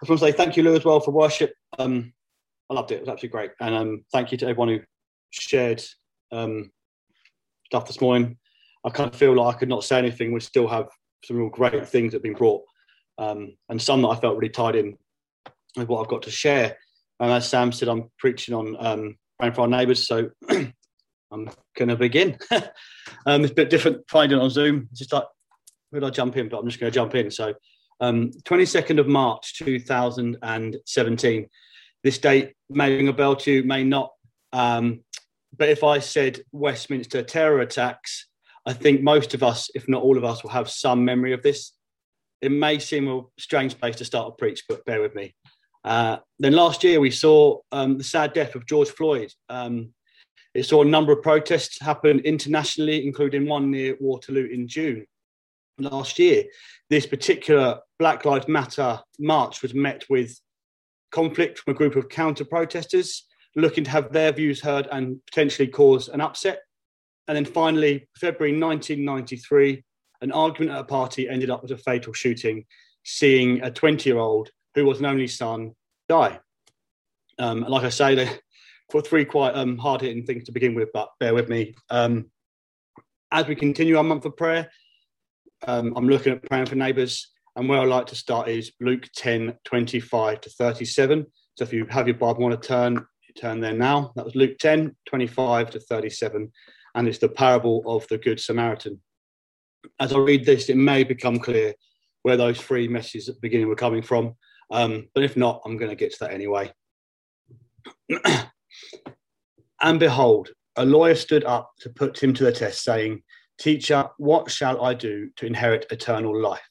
I just want to say thank you, Lou, as well for worship. Um, I loved it. It was absolutely great. And um, thank you to everyone who shared um, stuff this morning. I kind of feel like I could not say anything. We still have some real great things that have been brought, um, and some that I felt really tied in with what I've got to share. And as Sam said, I'm preaching on um, praying for our neighbours, so I'm going to begin. um, it's a bit different finding on Zoom. It's just like, where did I jump in? But I'm just going to jump in. So, um, 22nd of March 2017. This date may ring a bell to you, may not. Um, but if I said Westminster terror attacks, I think most of us, if not all of us, will have some memory of this. It may seem a strange place to start a preach, but bear with me. Uh, then last year we saw um, the sad death of George Floyd. Um, it saw a number of protests happen internationally, including one near Waterloo in June last year. This particular Black Lives Matter march was met with conflict from a group of counter protesters looking to have their views heard and potentially cause an upset. And then finally, February 1993, an argument at a party ended up with a fatal shooting, seeing a 20 year old who was an only son die. Um, like I say, they for three quite um, hard hitting things to begin with, but bear with me. Um, as we continue our month of prayer, um, I'm looking at praying for neighbours, and where I like to start is Luke 10 25 to 37. So if you have your Bible, want to turn, turn there now. That was Luke 10 25 to 37, and it's the parable of the Good Samaritan. As I read this, it may become clear where those three messages at the beginning were coming from. Um, but if not, I'm going to get to that anyway. and behold, a lawyer stood up to put him to the test, saying, Teacher, what shall I do to inherit eternal life?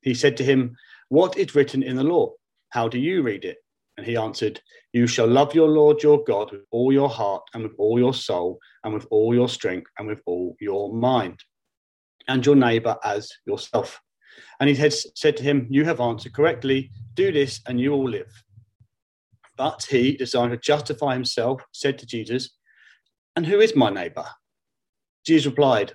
He said to him, What is written in the law? How do you read it? And he answered, You shall love your Lord your God with all your heart and with all your soul and with all your strength and with all your mind, and your neighbor as yourself. And he had said to him, You have answered correctly. Do this and you will live. But he, desiring to justify himself, said to Jesus, And who is my neighbor? Jesus replied,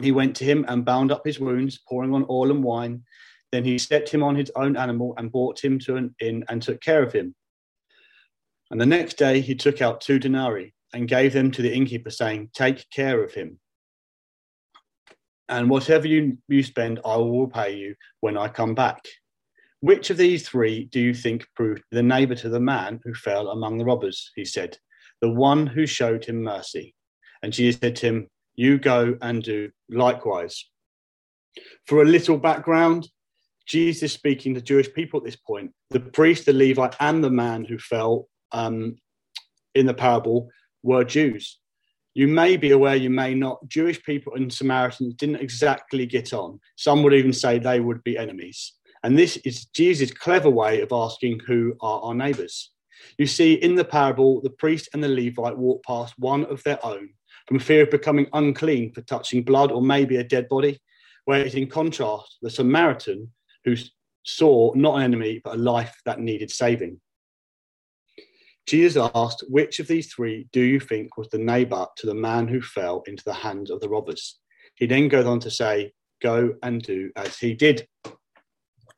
He went to him and bound up his wounds, pouring on oil and wine. Then he set him on his own animal and brought him to an inn and took care of him. And the next day he took out two denarii and gave them to the innkeeper, saying, Take care of him. And whatever you, you spend, I will pay you when I come back. Which of these three do you think proved the neighbor to the man who fell among the robbers? He said, The one who showed him mercy. And Jesus said to him, You go and do likewise. For a little background, Jesus speaking to Jewish people at this point. The priest, the Levite, and the man who fell um, in the parable were Jews. You may be aware, you may not. Jewish people and Samaritans didn't exactly get on. Some would even say they would be enemies. And this is Jesus' clever way of asking who are our neighbours. You see, in the parable, the priest and the Levite walk past one of their own from fear of becoming unclean for touching blood or maybe a dead body, whereas in contrast, the Samaritan who saw not an enemy but a life that needed saving. Jesus asked, Which of these three do you think was the neighbor to the man who fell into the hands of the robbers? He then goes on to say, Go and do as he did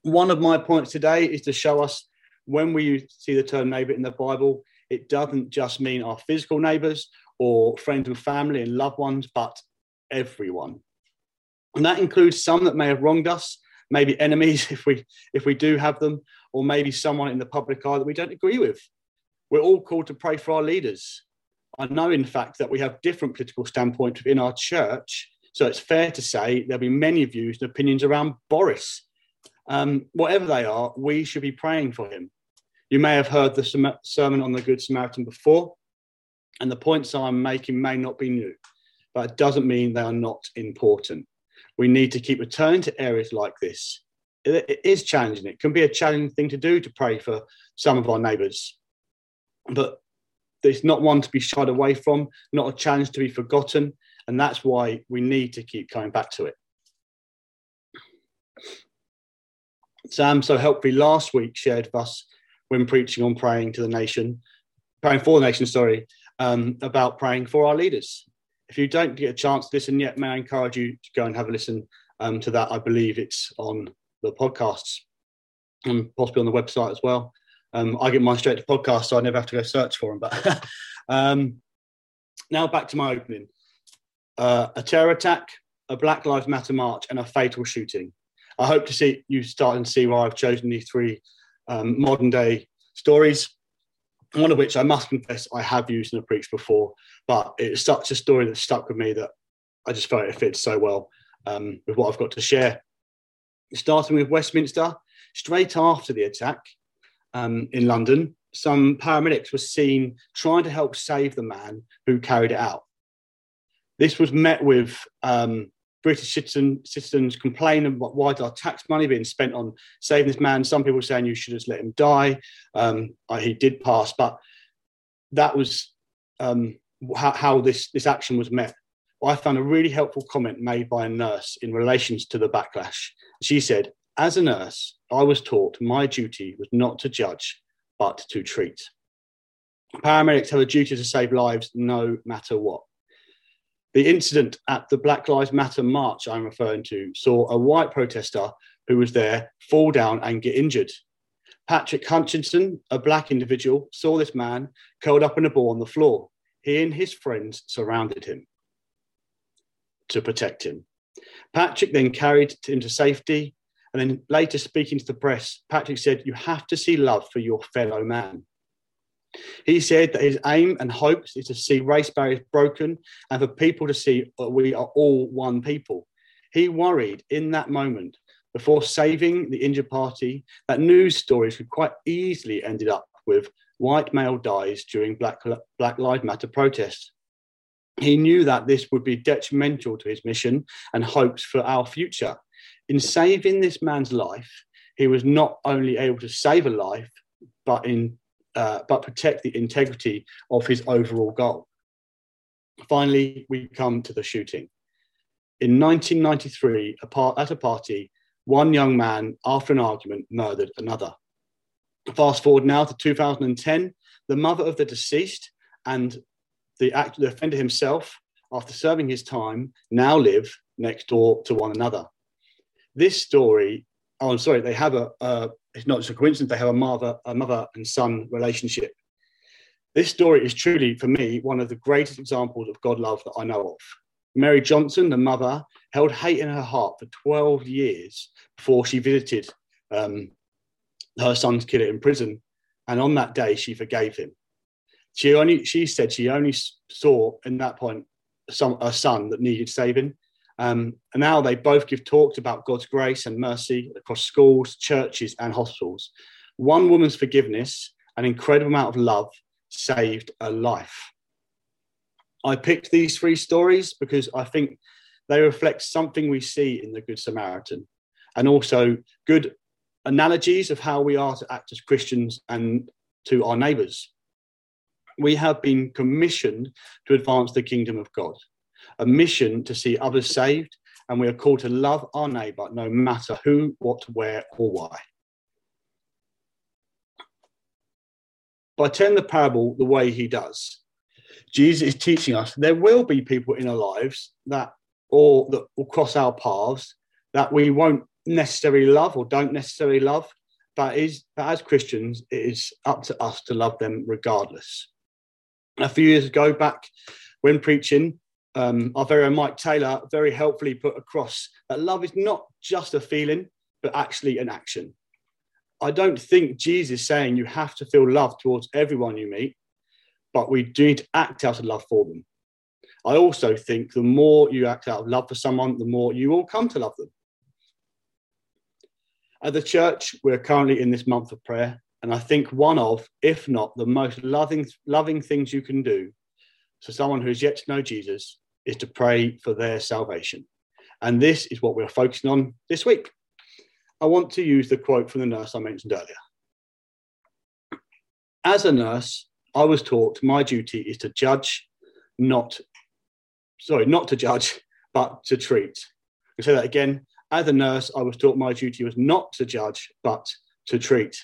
one of my points today is to show us when we see the term neighbor in the Bible, it doesn't just mean our physical neighbors or friends and family and loved ones, but everyone. And that includes some that may have wronged us, maybe enemies if we if we do have them, or maybe someone in the public eye that we don't agree with. We're all called to pray for our leaders. I know, in fact, that we have different political standpoints within our church. So it's fair to say there'll be many views and opinions around Boris um, whatever they are, we should be praying for him. You may have heard the sermon on the Good Samaritan before, and the points I'm making may not be new, but it doesn't mean they are not important. We need to keep returning to areas like this, it, it is challenging. It can be a challenging thing to do to pray for some of our neighbours, but it's not one to be shied away from, not a challenge to be forgotten, and that's why we need to keep coming back to it. Sam so helpfully last week shared with us when preaching on praying to the nation, praying for the nation, sorry, um, about praying for our leaders. If you don't get a chance to listen yet, may I encourage you to go and have a listen um, to that. I believe it's on the podcasts and possibly on the website as well. Um, I get mine straight to podcast, so I never have to go search for them. But um, now back to my opening: uh, a terror attack, a Black Lives Matter march, and a fatal shooting. I hope to see you starting to see why I've chosen these three um, modern day stories. One of which I must confess I have used in a preach before, but it's such a story that stuck with me that I just felt it fits so well um, with what I've got to share. Starting with Westminster, straight after the attack um, in London, some paramedics were seen trying to help save the man who carried it out. This was met with um, British citizen, citizens complaining about why our tax money being spent on saving this man. Some people saying you should just let him die. Um, he did pass, but that was um, how, how, this, this action was met. I found a really helpful comment made by a nurse in relations to the backlash. She said, As a nurse, I was taught my duty was not to judge, but to treat. Paramedics have a duty to save lives no matter what. The incident at the Black Lives Matter march I'm referring to saw a white protester who was there fall down and get injured. Patrick Hutchinson, a black individual, saw this man curled up in a ball on the floor. He and his friends surrounded him to protect him. Patrick then carried him to safety. And then later, speaking to the press, Patrick said, You have to see love for your fellow man. He said that his aim and hopes is to see race barriers broken and for people to see that we are all one people. He worried in that moment before saving the injured party that news stories could quite easily ended up with white male dies during Black, Black Lives Matter protests. He knew that this would be detrimental to his mission and hopes for our future. In saving this man's life, he was not only able to save a life, but in uh, but protect the integrity of his overall goal. Finally, we come to the shooting. In 1993, a part, at a party, one young man, after an argument, murdered another. Fast forward now to 2010, the mother of the deceased and the, act, the offender himself, after serving his time, now live next door to one another. This story, oh, I'm sorry, they have a, a it's not just a coincidence, they have a mother, a mother and son relationship. This story is truly, for me, one of the greatest examples of God love that I know of. Mary Johnson, the mother, held hate in her heart for 12 years before she visited um, her son's killer in prison. And on that day, she forgave him. She only she said she only saw in that point some a son that needed saving. Um, and now they both give talks about God's grace and mercy across schools, churches, and hospitals. One woman's forgiveness, an incredible amount of love, saved a life. I picked these three stories because I think they reflect something we see in the Good Samaritan and also good analogies of how we are to act as Christians and to our neighbours we have been commissioned to advance the kingdom of God, a mission to see others saved, and we are called to love our neighbour no matter who, what, where, or why. By telling the parable the way he does, Jesus is teaching us there will be people in our lives that or that will cross our paths that we won't necessarily love or don't necessarily love, but is but as Christians, it is up to us to love them regardless. A few years ago, back when preaching, um, our very own Mike Taylor very helpfully put across that love is not just a feeling, but actually an action. I don't think Jesus is saying you have to feel love towards everyone you meet, but we do need to act out of love for them. I also think the more you act out of love for someone, the more you will come to love them. At the church, we're currently in this month of prayer, and I think one of, if not the most loving, loving things you can do to someone who is yet to know Jesus is to pray for their salvation. And this is what we're focusing on this week. I want to use the quote from the nurse I mentioned earlier. As a nurse, I was taught my duty is to judge, not, sorry, not to judge, but to treat. I say that again. As a nurse, I was taught my duty was not to judge, but to treat.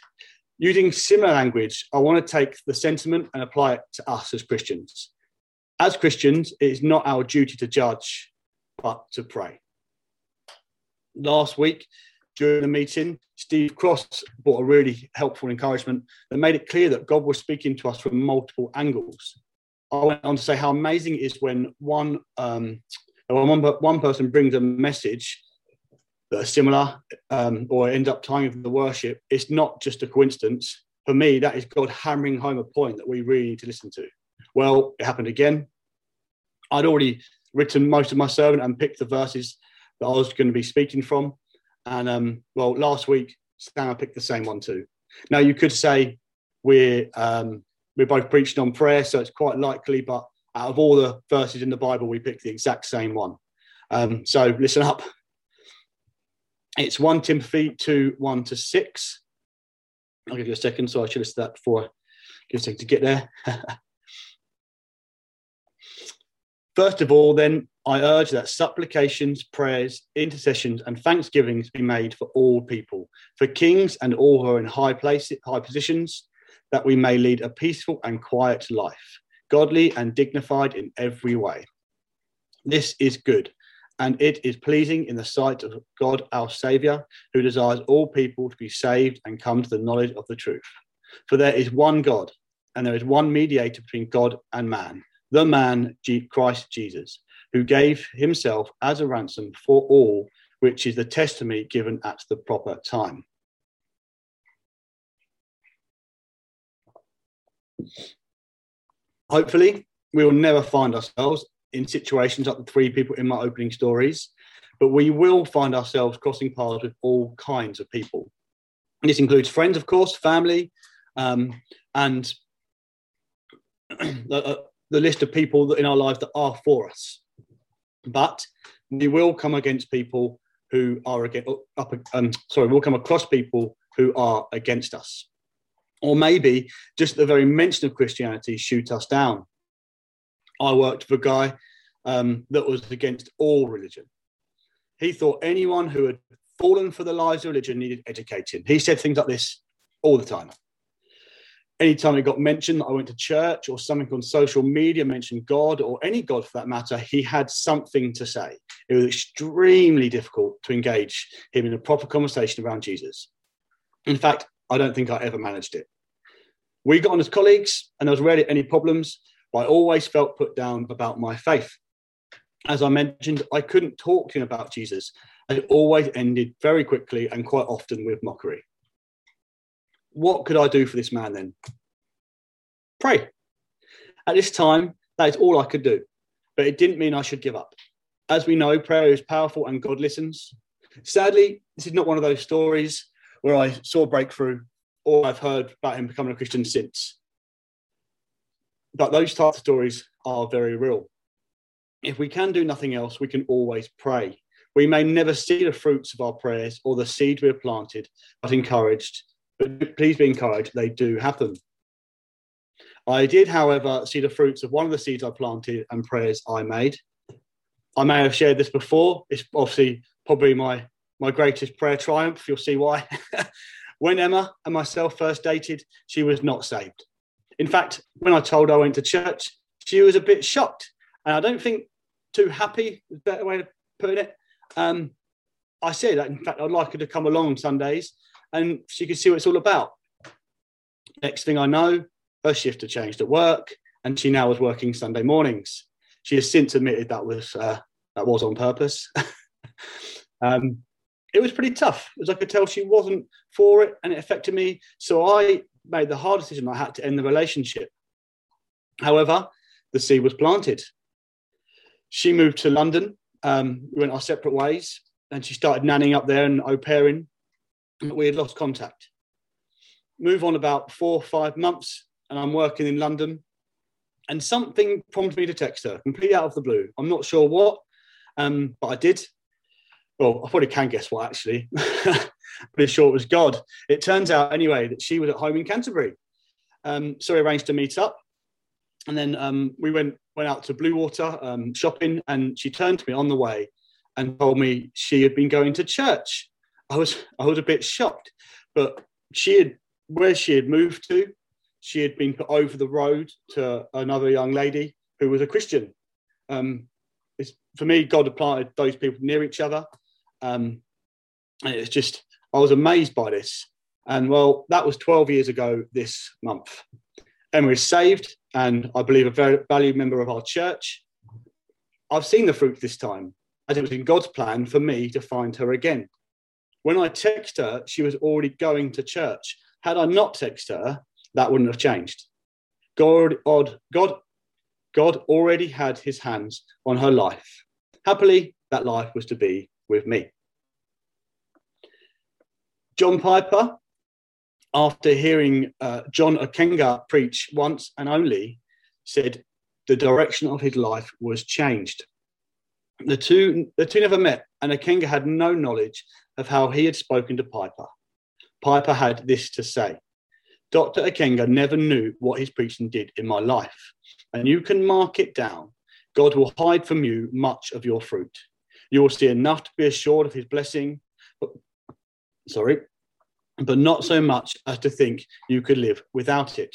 Using similar language, I want to take the sentiment and apply it to us as Christians. As Christians, it is not our duty to judge, but to pray. Last week, during the meeting, Steve Cross brought a really helpful encouragement that made it clear that God was speaking to us from multiple angles. I went on to say how amazing it is when one um, when one, one person brings a message that similar um, or end up tying the worship. It's not just a coincidence. For me, that is God hammering home a point that we really need to listen to. Well, it happened again. I'd already written most of my sermon and picked the verses that I was going to be speaking from. And um, well, last week, Sam picked the same one too. Now, you could say we're, um, we're both preaching on prayer, so it's quite likely, but out of all the verses in the Bible, we picked the exact same one. Um, so listen up. It's 1 Timothy 2 1 to 6. I'll give you a second, so I should have that before I give a second to get there. First of all, then, I urge that supplications, prayers, intercessions, and thanksgivings be made for all people, for kings and all who are in high places, high positions, that we may lead a peaceful and quiet life, godly and dignified in every way. This is good, and it is pleasing in the sight of God our Saviour, who desires all people to be saved and come to the knowledge of the truth. For there is one God, and there is one mediator between God and man, the man Christ Jesus who gave himself as a ransom for all, which is the testimony given at the proper time. Hopefully, we will never find ourselves in situations like the three people in my opening stories, but we will find ourselves crossing paths with all kinds of people. This includes friends, of course, family, um, and the, list of people in our lives that are for us. But we will come against people who are against, up, um, sorry, we'll come across people who are against us. Or maybe just the very mention of Christianity shoot us down. I worked for a guy um, that was against all religion. He thought anyone who had fallen for the lies of religion needed educating. He said things like this all the time anytime it got mentioned that I went to church or something on social media mentioned God or any God for that matter, he had something to say. It was extremely difficult to engage him in a proper conversation around Jesus. In fact, I don't think I ever managed it. We got on as colleagues and there was rarely any problems, but I always felt put down about my faith. As I mentioned, I couldn't talk to him about Jesus. And it always ended very quickly and quite often with mockery what could I do for this man then? Pray. At this time, that is all I could do, but it didn't mean I should give up. As we know, prayer is powerful and God listens. Sadly, this is not one of those stories where I saw breakthrough or I've heard about him becoming a Christian since. But those types of stories are very real. If we can do nothing else, we can always pray. We may never see the fruits of our prayers or the seed we have planted, but encouraged but please be encouraged, they do happen. I did, however, see the fruits of one of the seeds I planted and prayers I made. I may have shared this before. It's obviously probably my, my greatest prayer triumph. You'll see why. when Emma and myself first dated, she was not saved. In fact, when I told her I went to church, she was a bit shocked. And I don't think too happy is a better way of putting it. Um, I said that, in fact, I'd like her to come along on Sundays and she could see what it's all about. Next thing I know, her shift had changed at work, and she now was working Sunday mornings. She has since admitted that was uh, that was on purpose. um, it was pretty tough, as I could tell she wasn't for it, and it affected me. So I made the hard decision. I had to end the relationship. However, the seed was planted. She moved to London. Um, we went our separate ways, and she started nannying up there and au pairing we had lost contact. Move on about four or five months, and I'm working in London, and something prompted me to text her completely out of the blue. I'm not sure what, um, but I did. well, I probably can guess what actually. Pretty sure it was God. It turns out anyway that she was at home in Canterbury. Um, so we arranged to meet up. And then um, we went went out to Bluewater um, shopping, and she turned to me on the way and told me she had been going to church. I was I was a bit shocked, but she had where she had moved to, she had been put over the road to another young lady who was a Christian. Um, for me, God had planted those people near each other. Um, and it's just, I was amazed by this. And well, that was 12 years ago this month. Emma is saved, and I believe a very valued member of our church. I've seen the fruit this time, as it was in God's plan for me to find her again. When I texted her, she was already going to church. Had I not texted her, that wouldn't have changed. God, God, God, God already had his hands on her life. Happily, that life was to be with me. John Piper, after hearing uh, John Ockenga preach once and only, said the direction of his life was changed. The two, the two never met, and Ockenga had no knowledge of how he had spoken to Piper. Piper had this to say Dr. Ockenga never knew what his preaching did in my life, and you can mark it down. God will hide from you much of your fruit. You will see enough to be assured of his blessing, but, sorry, but not so much as to think you could live without it.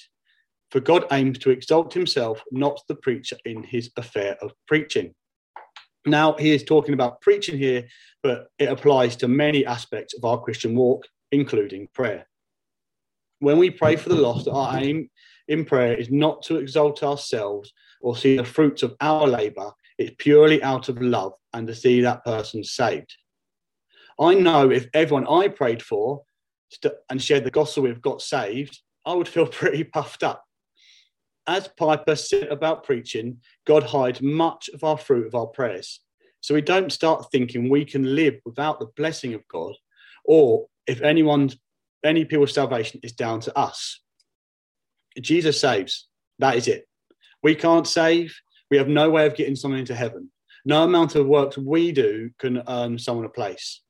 For God aims to exalt himself, not the preacher in his affair of preaching. Now, he is talking about preaching here, but it applies to many aspects of our Christian walk, including prayer. When we pray for the lost, our aim in prayer is not to exalt ourselves or see the fruits of our labour. It's purely out of love and to see that person saved. I know if everyone I prayed for and shared the gospel with got saved, I would feel pretty puffed up. As Piper said about preaching, God hides much of our fruit of our prayers. So we don't start thinking we can live without the blessing of God, or if anyone's any people's salvation is down to us. Jesus saves. That is it. We can't save. We have no way of getting someone into heaven. No amount of works we do can earn someone a place.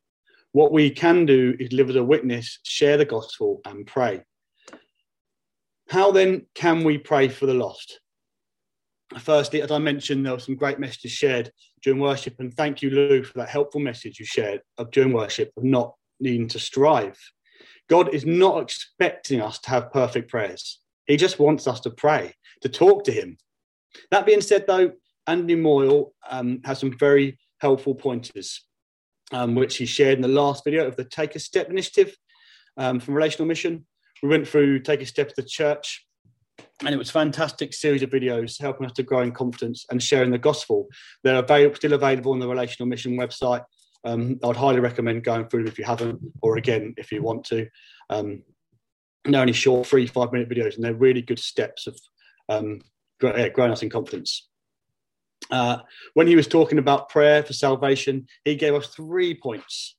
What we can do is live as a witness, share the gospel, and pray. How then can we pray for the lost? Firstly, as I mentioned, there were some great messages shared during worship, and thank you, Lou, for that helpful message you shared of during worship of not needing to strive. God is not expecting us to have perfect prayers. He just wants us to pray, to talk to Him. That being said, though, Andy Moyle um, has some very helpful pointers, um, which he shared in the last video of the Take a Step initiative um, from Relational Mission. We went through Take a Step to the Church, and it was fantastic series of videos helping us to grow in confidence and sharing the gospel. They're available, still available on the Relational Mission website. Um, I'd highly recommend going through them if you haven't, or again, if you want to. Um, they're only short, three, five minute videos, and they're really good steps of um, growing us in confidence. Uh, when he was talking about prayer for salvation, he gave us three points.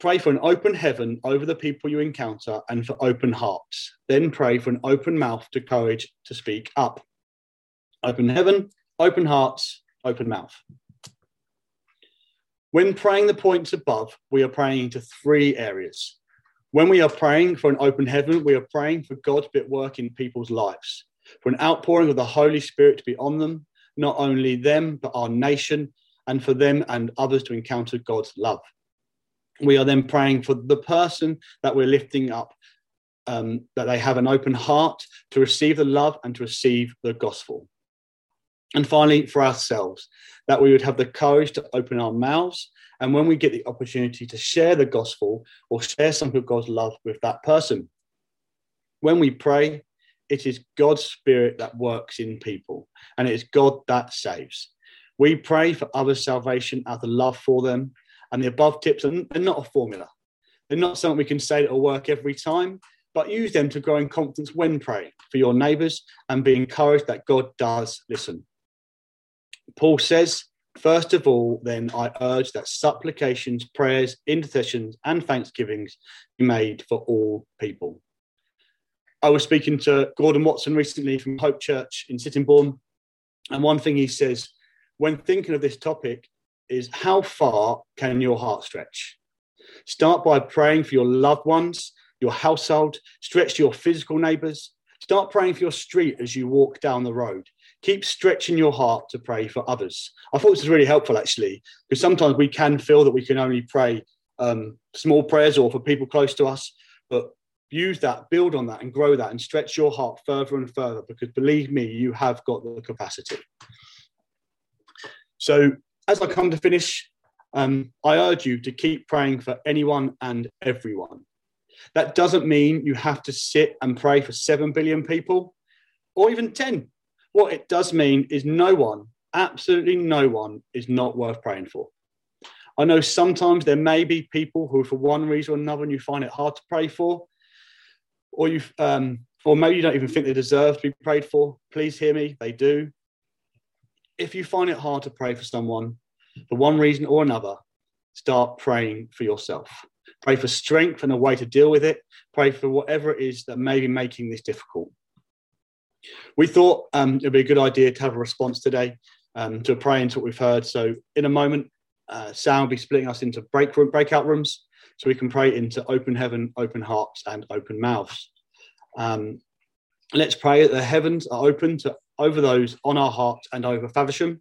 Pray for an open heaven over the people you encounter and for open hearts. Then pray for an open mouth to courage to speak up. Open heaven, open hearts, open mouth. When praying the points above, we are praying into three areas. When we are praying for an open heaven, we are praying for God to be at work in people's lives, for an outpouring of the Holy Spirit to be on them, not only them, but our nation, and for them and others to encounter God's love. We are then praying for the person that we're lifting up, um, that they have an open heart to receive the love and to receive the gospel. And finally, for ourselves, that we would have the courage to open our mouths. And when we get the opportunity to share the gospel or share some of God's love with that person, when we pray, it is God's spirit that works in people and it is God that saves. We pray for others' salvation out of love for them. And the above tips are not a formula. They're not something we can say that will work every time, but use them to grow in confidence when praying for your neighbours and be encouraged that God does listen. Paul says, First of all, then, I urge that supplications, prayers, intercessions, and thanksgivings be made for all people. I was speaking to Gordon Watson recently from Hope Church in Sittingbourne, and one thing he says when thinking of this topic, is how far can your heart stretch? Start by praying for your loved ones, your household, stretch to your physical neighbors. Start praying for your street as you walk down the road. Keep stretching your heart to pray for others. I thought this was really helpful actually, because sometimes we can feel that we can only pray um, small prayers or for people close to us, but use that, build on that, and grow that, and stretch your heart further and further. Because believe me, you have got the capacity. So, as I come to finish, um, I urge you to keep praying for anyone and everyone. That doesn't mean you have to sit and pray for 7 billion people or even 10. What it does mean is no one, absolutely no one, is not worth praying for. I know sometimes there may be people who, for one reason or another, you find it hard to pray for, or you, um, or maybe you don't even think they deserve to be prayed for. Please hear me; they do. If you find it hard to pray for someone, for one reason or another, start praying for yourself. Pray for strength and a way to deal with it. Pray for whatever it is that may be making this difficult. We thought um, it'd be a good idea to have a response today um, to pray into what we've heard. So, in a moment, uh, Sam will be splitting us into break room, breakout rooms so we can pray into open heaven, open hearts, and open mouths. Um, let's pray that the heavens are open to over those on our hearts and over Faversham.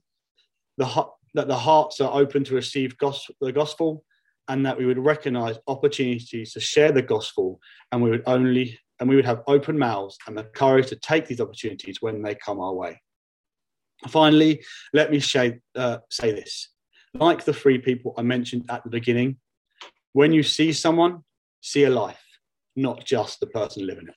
The, that the hearts are open to receive gospel, the gospel and that we would recognize opportunities to share the gospel and we would only and we would have open mouths and the courage to take these opportunities when they come our way finally let me say, uh, say this like the three people i mentioned at the beginning when you see someone see a life not just the person living it